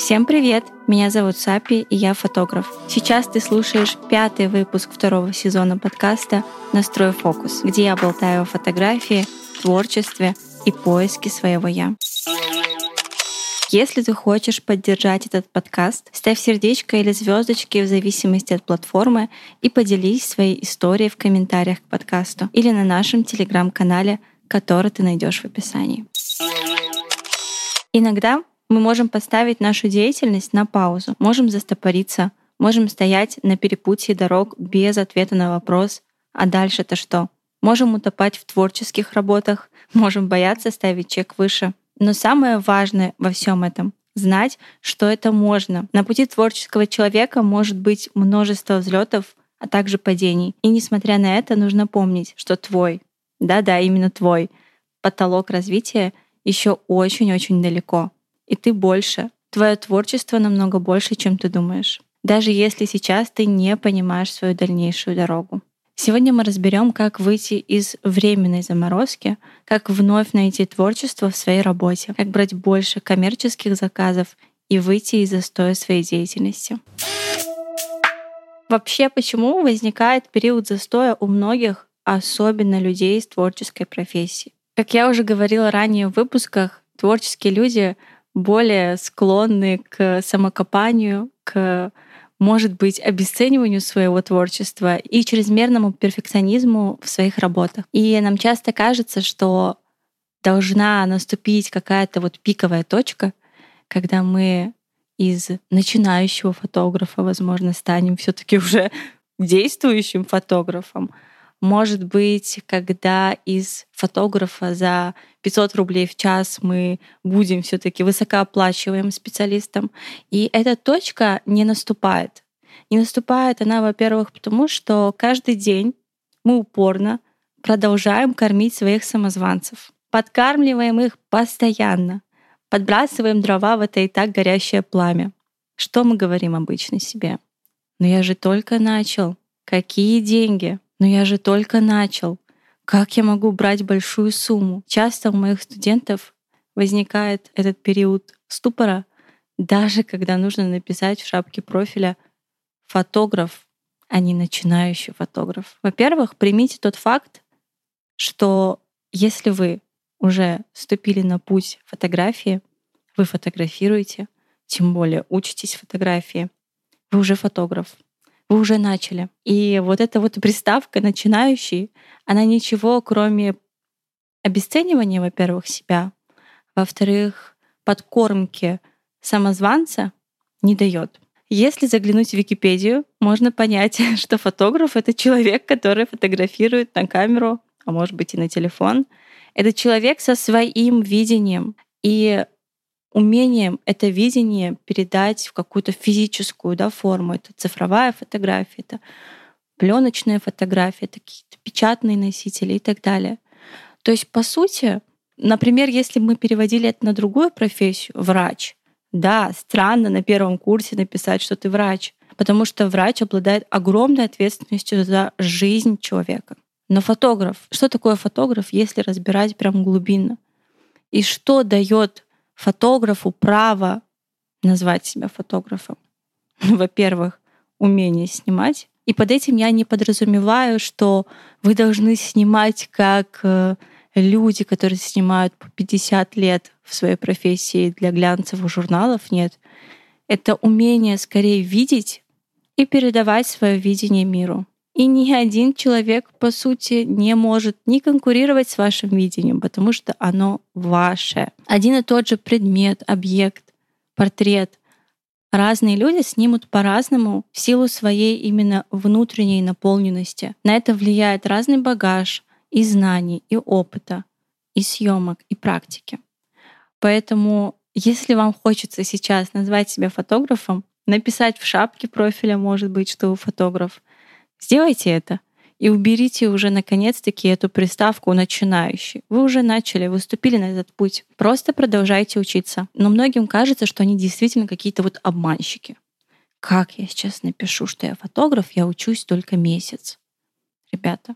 Всем привет! Меня зовут Сапи, и я фотограф. Сейчас ты слушаешь пятый выпуск второго сезона подкаста «Настрой фокус», где я болтаю о фотографии, творчестве и поиске своего «я». Если ты хочешь поддержать этот подкаст, ставь сердечко или звездочки в зависимости от платформы и поделись своей историей в комментариях к подкасту или на нашем телеграм-канале, который ты найдешь в описании. Иногда мы можем поставить нашу деятельность на паузу, можем застопориться, можем стоять на перепутье дорог без ответа на вопрос «А дальше-то что?». Можем утопать в творческих работах, можем бояться ставить чек выше, но самое важное во всем этом — знать, что это можно. На пути творческого человека может быть множество взлетов, а также падений. И несмотря на это, нужно помнить, что твой, да-да, именно твой, потолок развития еще очень-очень далеко. И ты больше. Твое творчество намного больше, чем ты думаешь. Даже если сейчас ты не понимаешь свою дальнейшую дорогу. Сегодня мы разберем, как выйти из временной заморозки, как вновь найти творчество в своей работе, как брать больше коммерческих заказов и выйти из застоя своей деятельности. Вообще, почему возникает период застоя у многих, особенно людей из творческой профессии? Как я уже говорила ранее в выпусках, творческие люди более склонны к самокопанию, к может быть обесцениванию своего творчества и чрезмерному перфекционизму в своих работах. И нам часто кажется, что должна наступить какая-то вот пиковая точка, когда мы из начинающего фотографа, возможно, станем все-таки уже действующим фотографом, может быть, когда из фотографа за 500 рублей в час мы будем все таки высокооплачиваемым специалистом. И эта точка не наступает. Не наступает она, во-первых, потому что каждый день мы упорно продолжаем кормить своих самозванцев. Подкармливаем их постоянно. Подбрасываем дрова в это и так горящее пламя. Что мы говорим обычно себе? Но я же только начал. Какие деньги? Но я же только начал. Как я могу брать большую сумму? Часто у моих студентов возникает этот период ступора, даже когда нужно написать в шапке профиля фотограф, а не начинающий фотограф. Во-первых, примите тот факт, что если вы уже вступили на путь фотографии, вы фотографируете, тем более учитесь фотографии, вы уже фотограф вы уже начали. И вот эта вот приставка «начинающий», она ничего, кроме обесценивания, во-первых, себя, во-вторых, подкормки самозванца не дает. Если заглянуть в Википедию, можно понять, что фотограф — это человек, который фотографирует на камеру, а может быть и на телефон. Это человек со своим видением. И умением это видение передать в какую-то физическую да, форму. Это цифровая фотография, это пленочная фотография, это какие-то печатные носители и так далее. То есть, по сути, например, если мы переводили это на другую профессию, врач, да, странно на первом курсе написать, что ты врач, потому что врач обладает огромной ответственностью за жизнь человека. Но фотограф, что такое фотограф, если разбирать прям глубинно? И что дает фотографу право назвать себя фотографом. Во-первых, умение снимать. И под этим я не подразумеваю, что вы должны снимать как э, люди, которые снимают по 50 лет в своей профессии для глянцевых журналов. Нет. Это умение скорее видеть и передавать свое видение миру. И ни один человек, по сути, не может не конкурировать с вашим видением, потому что оно ваше. Один и тот же предмет, объект, портрет. Разные люди снимут по-разному в силу своей именно внутренней наполненности. На это влияет разный багаж и знаний, и опыта, и съемок, и практики. Поэтому, если вам хочется сейчас назвать себя фотографом, написать в шапке профиля, может быть, что вы фотограф, Сделайте это и уберите уже наконец-таки эту приставку начинающий. Вы уже начали, выступили на этот путь. Просто продолжайте учиться. Но многим кажется, что они действительно какие-то вот обманщики. Как я сейчас напишу, что я фотограф, я учусь только месяц. Ребята,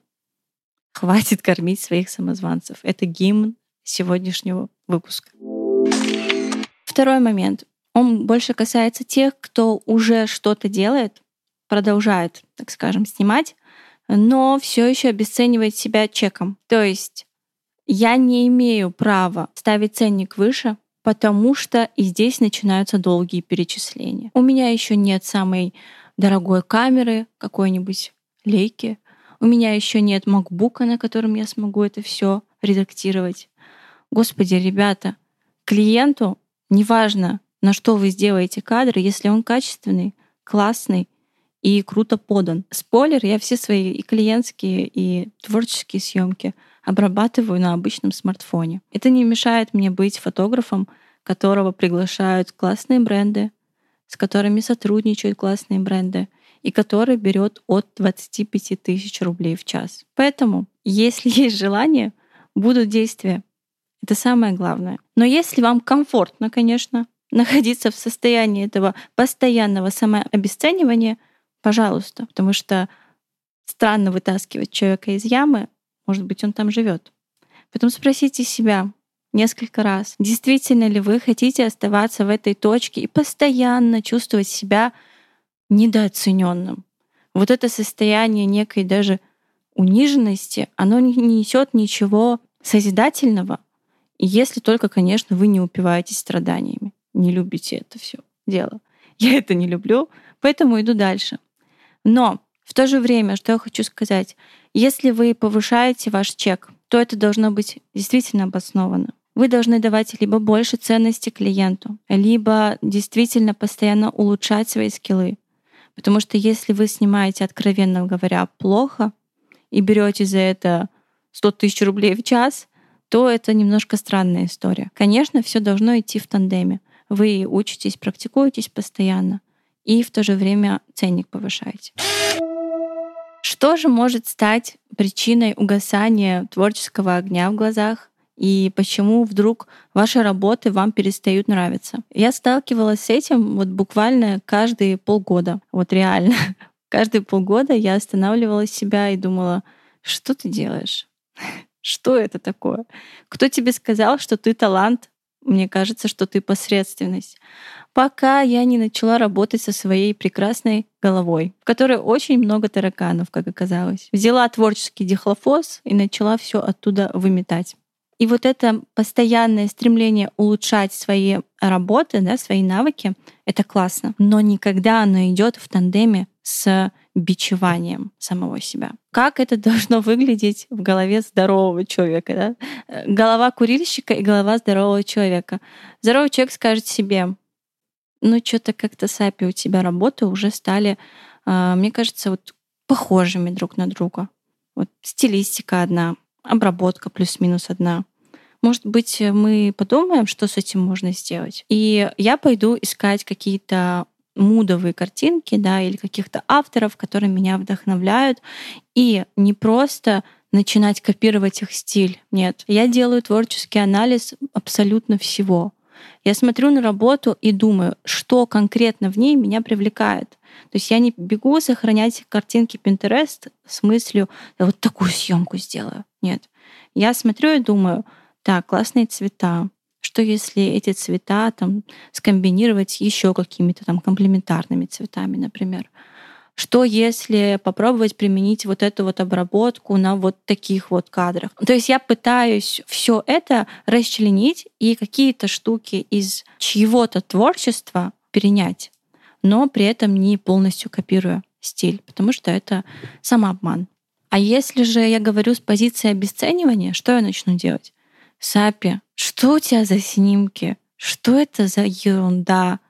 хватит кормить своих самозванцев. Это гимн сегодняшнего выпуска. Второй момент. Он больше касается тех, кто уже что-то делает, продолжает, так скажем, снимать, но все еще обесценивает себя чеком. То есть я не имею права ставить ценник выше, потому что и здесь начинаются долгие перечисления. У меня еще нет самой дорогой камеры, какой-нибудь лейки. У меня еще нет макбука, на котором я смогу это все редактировать. Господи, ребята, клиенту неважно, на что вы сделаете кадр, если он качественный, классный и круто подан. Спойлер, я все свои и клиентские, и творческие съемки обрабатываю на обычном смартфоне. Это не мешает мне быть фотографом, которого приглашают классные бренды, с которыми сотрудничают классные бренды, и который берет от 25 тысяч рублей в час. Поэтому, если есть желание, будут действия. Это самое главное. Но если вам комфортно, конечно, находиться в состоянии этого постоянного самообесценивания, пожалуйста, потому что странно вытаскивать человека из ямы, может быть, он там живет. Потом спросите себя несколько раз, действительно ли вы хотите оставаться в этой точке и постоянно чувствовать себя недооцененным. Вот это состояние некой даже униженности, оно не несет ничего созидательного, и если только, конечно, вы не упиваетесь страданиями, не любите это все дело. Я это не люблю, поэтому иду дальше. Но в то же время, что я хочу сказать, если вы повышаете ваш чек, то это должно быть действительно обосновано. Вы должны давать либо больше ценности клиенту, либо действительно постоянно улучшать свои скиллы. Потому что если вы снимаете, откровенно говоря, плохо и берете за это 100 тысяч рублей в час, то это немножко странная история. Конечно, все должно идти в тандеме. Вы учитесь, практикуетесь постоянно и в то же время ценник повышаете. Что же может стать причиной угасания творческого огня в глазах и почему вдруг ваши работы вам перестают нравиться. Я сталкивалась с этим вот буквально каждые полгода. Вот реально. Каждые полгода я останавливала себя и думала, что ты делаешь? Что это такое? Кто тебе сказал, что ты талант? Мне кажется, что ты посредственность. Пока я не начала работать со своей прекрасной головой, в которой очень много тараканов, как оказалось. Взяла творческий дихлофос и начала все оттуда выметать. И вот это постоянное стремление улучшать свои работы, да, свои навыки, это классно. Но никогда оно идет в тандеме с бичеванием самого себя. Как это должно выглядеть в голове здорового человека? Да? Голова курильщика и голова здорового человека. Здоровый человек скажет себе, ну что-то как-то сапи у тебя работы уже стали, а, мне кажется, вот похожими друг на друга. Вот стилистика одна, обработка плюс-минус одна. Может быть, мы подумаем, что с этим можно сделать. И я пойду искать какие-то мудовые картинки, да, или каких-то авторов, которые меня вдохновляют, и не просто начинать копировать их стиль. Нет, я делаю творческий анализ абсолютно всего. Я смотрю на работу и думаю, что конкретно в ней меня привлекает. То есть я не бегу сохранять картинки Pinterest с мыслью, вот такую съемку сделаю. Нет. Я смотрю и думаю, так, классные цвета. Что если эти цвета там скомбинировать еще какими-то там комплементарными цветами, например? Что если попробовать применить вот эту вот обработку на вот таких вот кадрах? То есть я пытаюсь все это расчленить и какие-то штуки из чьего-то творчества перенять, но при этом не полностью копируя стиль, потому что это самообман. А если же я говорю с позиции обесценивания, что я начну делать? Сапи, что у тебя за снимки? Что это за ерунда?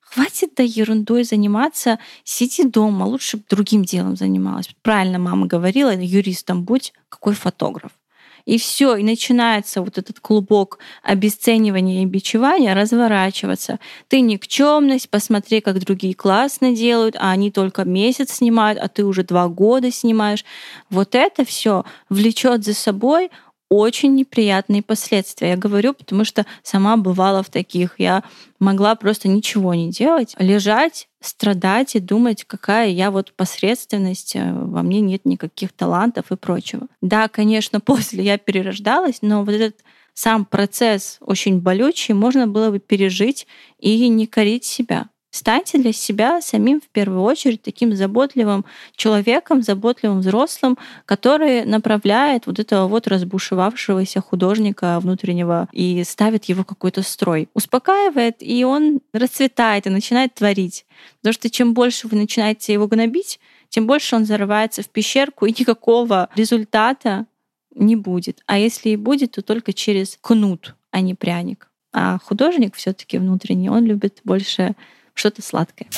Хватит да ерундой заниматься, сиди дома, лучше бы другим делом занималась. Правильно мама говорила, юристом будь, какой фотограф. И все, и начинается вот этот клубок обесценивания и бичевания разворачиваться. Ты никчемность, посмотри, как другие классно делают, а они только месяц снимают, а ты уже два года снимаешь. Вот это все влечет за собой очень неприятные последствия. Я говорю, потому что сама бывала в таких. Я могла просто ничего не делать, лежать, страдать и думать, какая я вот посредственность, э, во мне нет никаких талантов и прочего. Да, конечно, после я перерождалась, но вот этот сам процесс очень болючий, можно было бы пережить и не корить себя. Станьте для себя самим в первую очередь таким заботливым человеком, заботливым взрослым, который направляет вот этого вот разбушевавшегося художника внутреннего и ставит его какой-то строй. Успокаивает, и он расцветает и начинает творить. Потому что чем больше вы начинаете его гнобить, тем больше он зарывается в пещерку, и никакого результата не будет. А если и будет, то только через кнут, а не пряник. А художник все-таки внутренний, он любит больше что-то сладкое.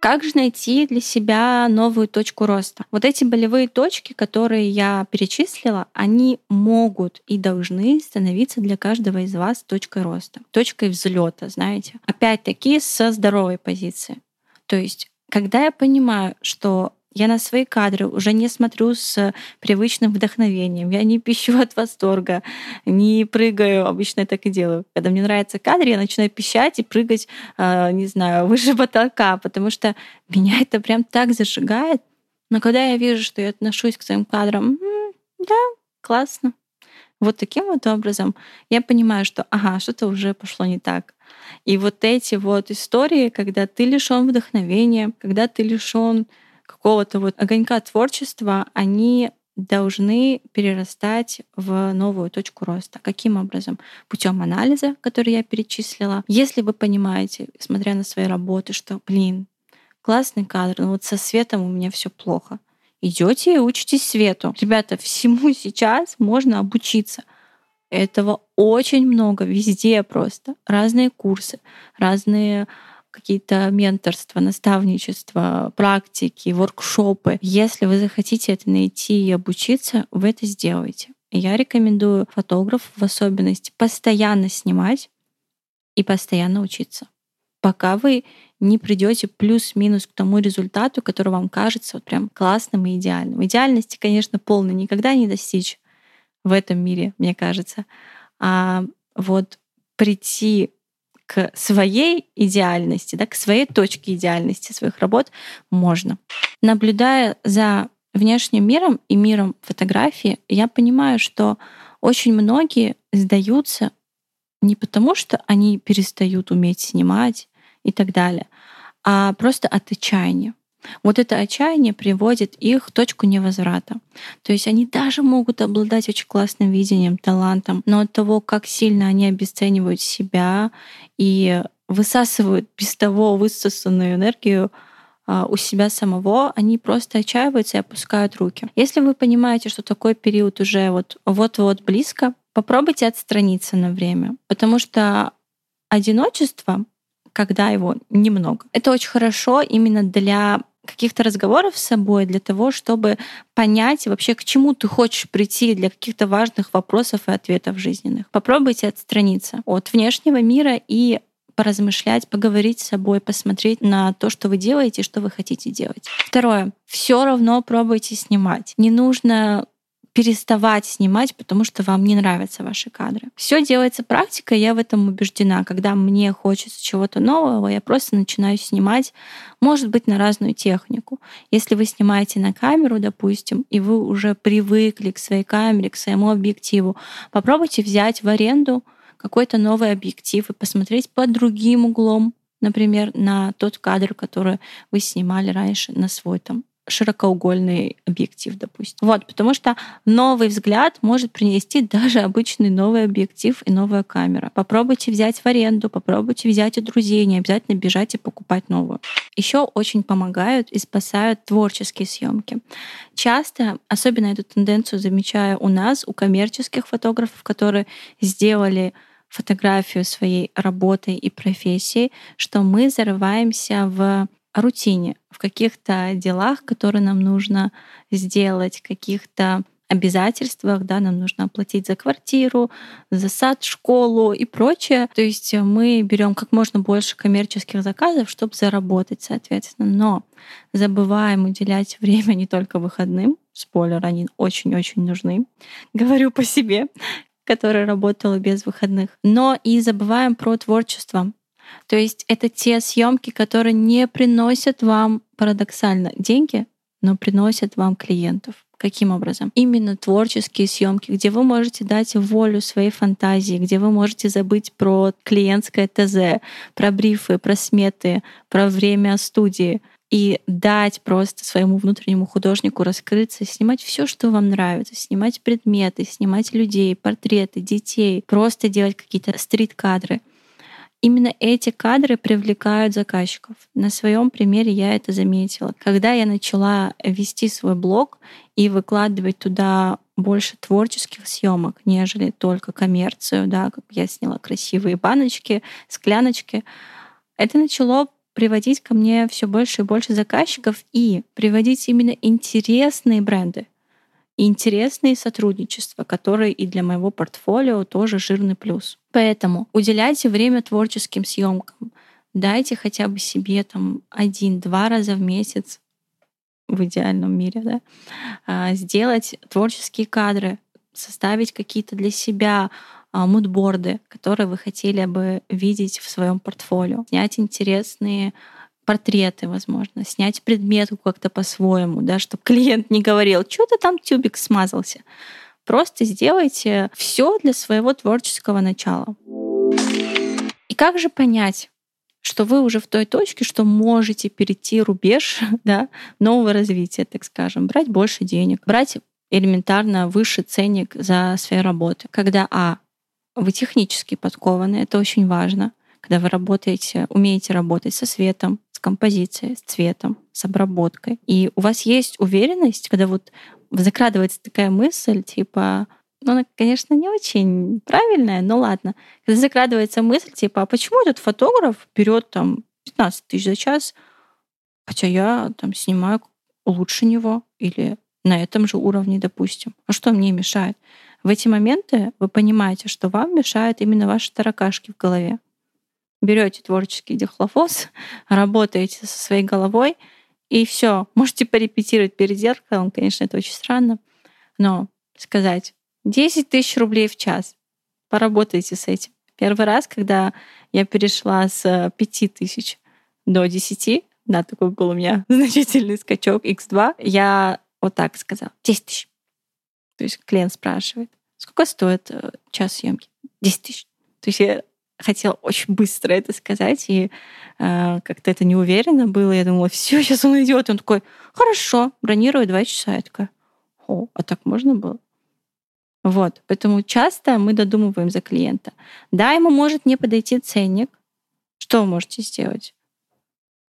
Как же найти для себя новую точку роста? Вот эти болевые точки, которые я перечислила, они могут и должны становиться для каждого из вас точкой роста, точкой взлета, знаете. Опять-таки со здоровой позиции. То есть, когда я понимаю, что я на свои кадры уже не смотрю с привычным вдохновением. Я не пищу от восторга, не прыгаю. Обычно я так и делаю. Когда мне нравится кадр, я начинаю пищать и прыгать, а, не знаю, выше потолка, потому что меня это прям так зажигает. Но когда я вижу, что я отношусь к своим кадрам, да, классно. Вот таким вот образом я понимаю, что ага, что-то уже пошло не так. И вот эти вот истории, когда ты лишен вдохновения, когда ты лишен какого-то вот огонька творчества, они должны перерастать в новую точку роста. Каким образом? Путем анализа, который я перечислила. Если вы понимаете, смотря на свои работы, что, блин, классный кадр, но вот со светом у меня все плохо. Идете и учитесь свету. Ребята, всему сейчас можно обучиться. Этого очень много везде просто. Разные курсы, разные какие-то менторства, наставничества, практики, воркшопы. Если вы захотите это найти и обучиться, вы это сделаете. Я рекомендую фотографов в особенности постоянно снимать и постоянно учиться, пока вы не придете плюс-минус к тому результату, который вам кажется вот прям классным и идеальным. Идеальности, конечно, полно никогда не достичь в этом мире, мне кажется. А вот прийти к своей идеальности, да, к своей точке идеальности своих работ можно. Наблюдая за внешним миром и миром фотографии, я понимаю, что очень многие сдаются не потому, что они перестают уметь снимать и так далее, а просто от отчаяния. Вот это отчаяние приводит их в точку невозврата. То есть они даже могут обладать очень классным видением, талантом, но от того, как сильно они обесценивают себя и высасывают без того высосанную энергию а, у себя самого, они просто отчаиваются и опускают руки. Если вы понимаете, что такой период уже вот вот-вот близко, попробуйте отстраниться на время, потому что одиночество, когда его немного, это очень хорошо именно для каких-то разговоров с собой для того, чтобы понять вообще, к чему ты хочешь прийти для каких-то важных вопросов и ответов жизненных. Попробуйте отстраниться от внешнего мира и поразмышлять, поговорить с собой, посмотреть на то, что вы делаете, что вы хотите делать. Второе. Все равно пробуйте снимать. Не нужно переставать снимать, потому что вам не нравятся ваши кадры. Все делается практикой, я в этом убеждена. Когда мне хочется чего-то нового, я просто начинаю снимать, может быть, на разную технику. Если вы снимаете на камеру, допустим, и вы уже привыкли к своей камере, к своему объективу, попробуйте взять в аренду какой-то новый объектив и посмотреть под другим углом, например, на тот кадр, который вы снимали раньше на свой там широкоугольный объектив, допустим. Вот, потому что новый взгляд может принести даже обычный новый объектив и новая камера. Попробуйте взять в аренду, попробуйте взять у друзей, не обязательно бежать и покупать новую. Еще очень помогают и спасают творческие съемки. Часто, особенно эту тенденцию замечаю у нас, у коммерческих фотографов, которые сделали фотографию своей работы и профессии, что мы зарываемся в рутине, в каких-то делах, которые нам нужно сделать, каких-то обязательствах, да, нам нужно оплатить за квартиру, за сад, школу и прочее. То есть мы берем как можно больше коммерческих заказов, чтобы заработать, соответственно. Но забываем уделять время не только выходным. Спойлер, они очень-очень нужны. Говорю по себе, которая работала без выходных. Но и забываем про творчество. То есть это те съемки, которые не приносят вам парадоксально деньги, но приносят вам клиентов. Каким образом? Именно творческие съемки, где вы можете дать волю своей фантазии, где вы можете забыть про клиентское ТЗ, про брифы, про сметы, про время студии и дать просто своему внутреннему художнику раскрыться, снимать все, что вам нравится, снимать предметы, снимать людей, портреты, детей, просто делать какие-то стрит-кадры — Именно эти кадры привлекают заказчиков. На своем примере я это заметила. Когда я начала вести свой блог и выкладывать туда больше творческих съемок, нежели только коммерцию, да, как я сняла красивые баночки, скляночки, это начало приводить ко мне все больше и больше заказчиков и приводить именно интересные бренды и интересные сотрудничества, которые и для моего портфолио тоже жирный плюс. Поэтому уделяйте время творческим съемкам. Дайте хотя бы себе там один-два раза в месяц в идеальном мире, да, а, сделать творческие кадры, составить какие-то для себя а, мудборды, которые вы хотели бы видеть в своем портфолио, снять интересные портреты, возможно, снять предмету как-то по-своему, да, чтобы клиент не говорил, что-то там тюбик смазался. Просто сделайте все для своего творческого начала. И как же понять, что вы уже в той точке, что можете перейти рубеж да, нового развития, так скажем, брать больше денег, брать элементарно выше ценник за свои работы. Когда, а, вы технически подкованы, это очень важно, когда вы работаете, умеете работать со светом, композицией, с цветом, с обработкой. И у вас есть уверенность, когда вот закрадывается такая мысль, типа, ну, она, конечно, не очень правильная, но ладно. Когда закрадывается мысль, типа, а почему этот фотограф берет там 15 тысяч за час, хотя я там снимаю лучше него или на этом же уровне, допустим. А что мне мешает? В эти моменты вы понимаете, что вам мешают именно ваши таракашки в голове берете творческий дихлофос, работаете со своей головой, и все. Можете порепетировать перед зеркалом, конечно, это очень странно, но сказать 10 тысяч рублей в час, поработайте с этим. Первый раз, когда я перешла с 5 тысяч до 10, да, такой был у меня значительный скачок X2, я вот так сказала, 10 тысяч. То есть клиент спрашивает, сколько стоит э, час съемки? 10 тысяч. То есть я хотела очень быстро это сказать, и э, как-то это неуверенно было. Я думала, все, сейчас он идет. Он такой, хорошо, бронирую два часа. Я такая, о, а так можно было? Вот, поэтому часто мы додумываем за клиента. Да, ему может не подойти ценник. Что вы можете сделать?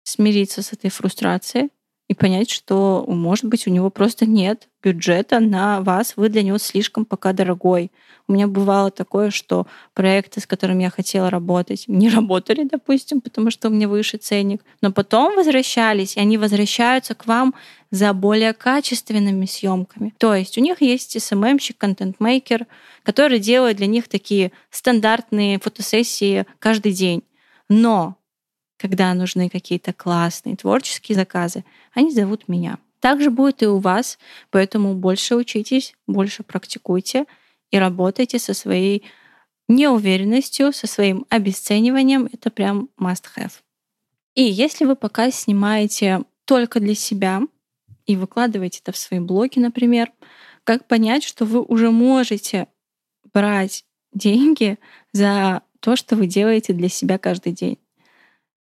Смириться с этой фрустрацией, и понять, что, может быть, у него просто нет бюджета на вас, вы для него слишком пока дорогой. У меня бывало такое, что проекты, с которыми я хотела работать, не работали, допустим, потому что у меня выше ценник, но потом возвращались, и они возвращаются к вам за более качественными съемками. То есть у них есть SMM-щик, контент-мейкер, который делает для них такие стандартные фотосессии каждый день. Но когда нужны какие-то классные творческие заказы, они зовут меня. Так же будет и у вас, поэтому больше учитесь, больше практикуйте и работайте со своей неуверенностью, со своим обесцениванием. Это прям must-have. И если вы пока снимаете только для себя и выкладываете это в свои блоги, например, как понять, что вы уже можете брать деньги за то, что вы делаете для себя каждый день.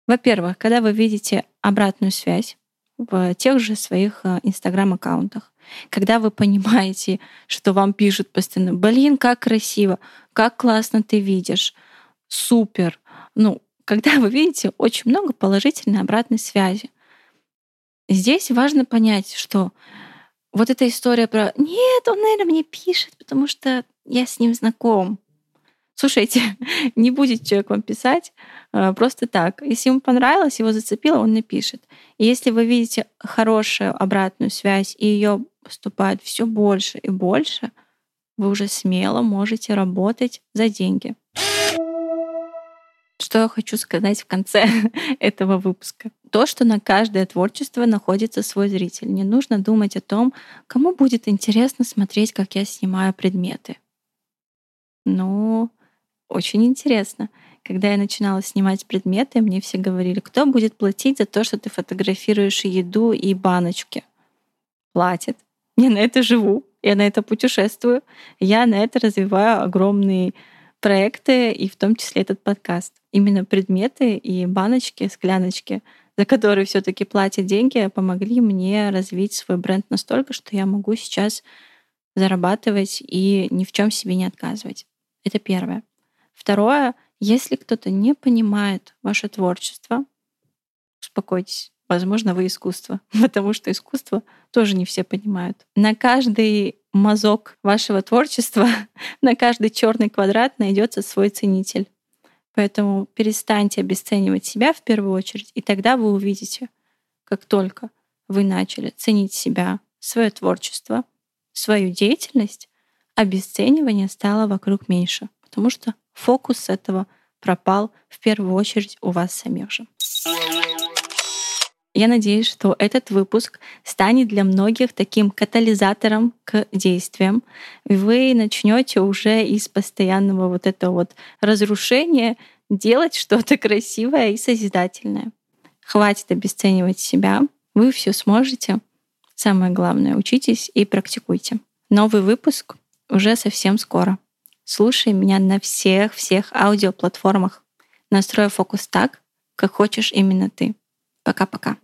Во-первых, когда вы видите обратную связь в тех же своих э, инстаграм-аккаунтах, когда вы понимаете, что вам пишут постоянно, блин, как красиво, как классно ты видишь, супер. Ну, когда вы видите очень много положительной обратной связи. Здесь важно понять, что вот эта история про «нет, он, наверное, мне пишет, потому что я с ним знаком», Слушайте, не будет человек вам писать э, просто так. Если ему понравилось, его зацепило, он напишет. И если вы видите хорошую обратную связь, и ее поступает все больше и больше, вы уже смело можете работать за деньги. Что я хочу сказать в конце этого выпуска? То, что на каждое творчество находится свой зритель. Не нужно думать о том, кому будет интересно смотреть, как я снимаю предметы. Ну, очень интересно. Когда я начинала снимать предметы, мне все говорили, кто будет платить за то, что ты фотографируешь еду и баночки? Платит. Я на это живу, я на это путешествую, я на это развиваю огромные проекты, и в том числе этот подкаст. Именно предметы и баночки, скляночки, за которые все таки платят деньги, помогли мне развить свой бренд настолько, что я могу сейчас зарабатывать и ни в чем себе не отказывать. Это первое. Второе, если кто-то не понимает ваше творчество, успокойтесь. Возможно, вы искусство, потому что искусство тоже не все понимают. На каждый мазок вашего творчества, на каждый черный квадрат найдется свой ценитель. Поэтому перестаньте обесценивать себя в первую очередь, и тогда вы увидите, как только вы начали ценить себя, свое творчество, свою деятельность, обесценивание стало вокруг меньше, потому что фокус этого пропал в первую очередь у вас самих же. Я надеюсь, что этот выпуск станет для многих таким катализатором к действиям. Вы начнете уже из постоянного вот этого вот разрушения делать что-то красивое и созидательное. Хватит обесценивать себя. Вы все сможете. Самое главное, учитесь и практикуйте. Новый выпуск уже совсем скоро. Слушай меня на всех-всех аудиоплатформах. Настрой фокус так, как хочешь именно ты. Пока-пока.